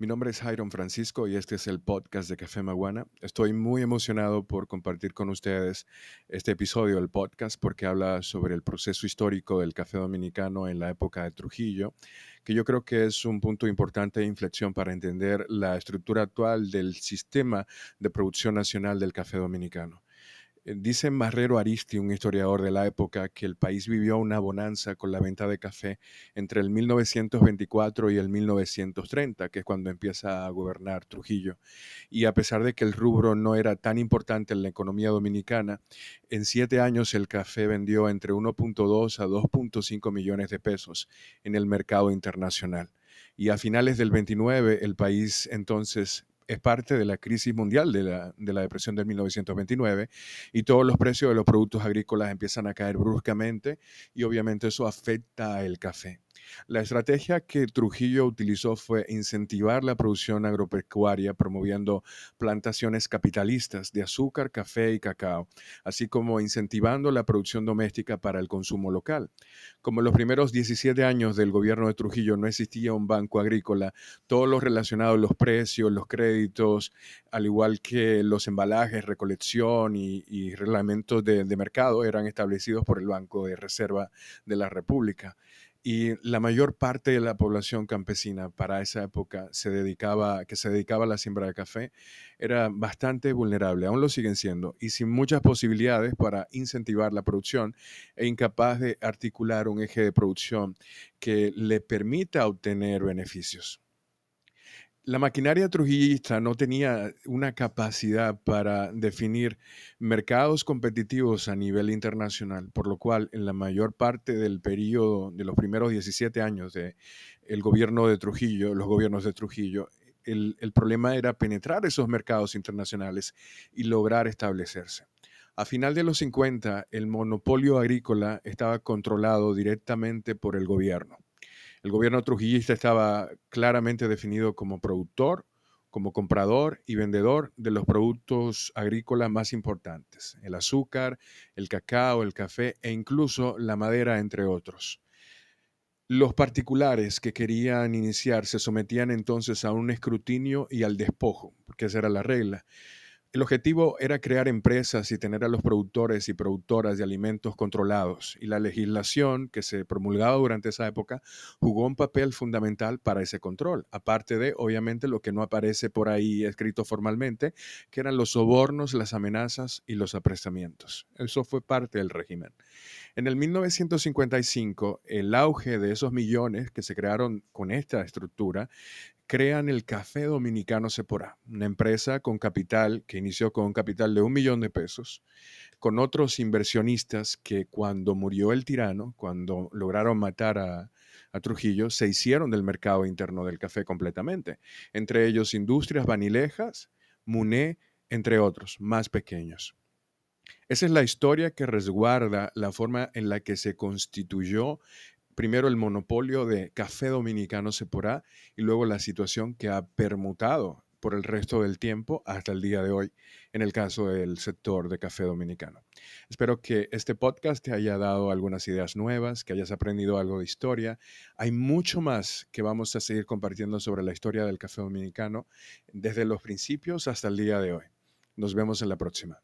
Mi nombre es Jairon Francisco y este es el podcast de Café Maguana. Estoy muy emocionado por compartir con ustedes este episodio del podcast porque habla sobre el proceso histórico del café dominicano en la época de Trujillo, que yo creo que es un punto importante de inflexión para entender la estructura actual del sistema de producción nacional del café dominicano. Eh, dice Marrero Aristi, un historiador de la época, que el país vivió una bonanza con la venta de café entre el 1924 y el 1930, que es cuando empieza a gobernar Trujillo. Y a pesar de que el rubro no era tan importante en la economía dominicana, en siete años el café vendió entre 1.2 a 2.5 millones de pesos en el mercado internacional. Y a finales del 29 el país entonces es parte de la crisis mundial de la, de la, depresión del 1929 y todos los precios de los productos agrícolas empiezan a caer bruscamente y obviamente eso afecta al café. La estrategia que Trujillo utilizó fue incentivar la producción agropecuaria promoviendo plantaciones capitalistas de azúcar, café y cacao, así como incentivando la producción doméstica para el consumo local. Como en los primeros 17 años del gobierno de Trujillo no existía un banco agrícola, todo lo relacionado los precios, los créditos, al igual que los embalajes, recolección y, reglamentos de mercado eran establecidos por el Banco de Reserva de la República y la mayor parte de la población campesina para esa época se dedicaba, que se dedicaba a la siembra de café era bastante vulnerable, aún lo siguen siendo, y sin muchas posibilidades para incentivar la producción e incapaz de articular un eje de producción que le permita obtener beneficios la maquinaria trujillista no tenía una capacidad para definir mercados competitivos a nivel internacional, por lo cual en la mayor parte del periodo de los primeros 17 años del el gobierno de Trujillo, los gobiernos de Trujillo, el, el problema era penetrar esos mercados internacionales y lograr establecerse. A final de los 50, el monopolio agrícola estaba controlado directamente por el gobierno. El gobierno trujillista estaba claramente definido como productor, como comprador y vendedor de los productos agrícolas más importantes, el azúcar, el cacao, el café e incluso la madera, entre otros. Los particulares que querían iniciar se sometían entonces a un escrutinio y al despojo, porque esa era la regla. El objetivo era crear empresas y tener a los productores y productoras de alimentos controlados, y la legislación que se promulgaba durante esa época jugó un papel fundamental para ese control, aparte de, obviamente, lo que no aparece por ahí escrito formalmente, que eran los sobornos, las amenazas y los apresamientos. Eso fue parte del régimen. En el 1955, el auge de esos millones que se crearon con esta estructura crean el Café Dominicano Sephora, una empresa con capital que inició con un capital de un millón de pesos, con otros inversionistas que cuando murió el tirano, cuando lograron matar a, Trujillo, se hicieron del mercado interno del café completamente, entre ellos Industrias Vanilejas, Muné, entre otros, más pequeños. Esa es la historia que resguarda la forma en la que se constituyó primero el monopolio de café dominicano Sephora y luego la situación que ha permutado por el resto del tiempo hasta el día de hoy en el caso del sector de café dominicano. Espero que este podcast te haya dado algunas ideas nuevas, que hayas aprendido algo de historia. Hay mucho más que vamos a seguir compartiendo sobre la historia del café dominicano desde los principios hasta el día de hoy. Nos vemos en la próxima.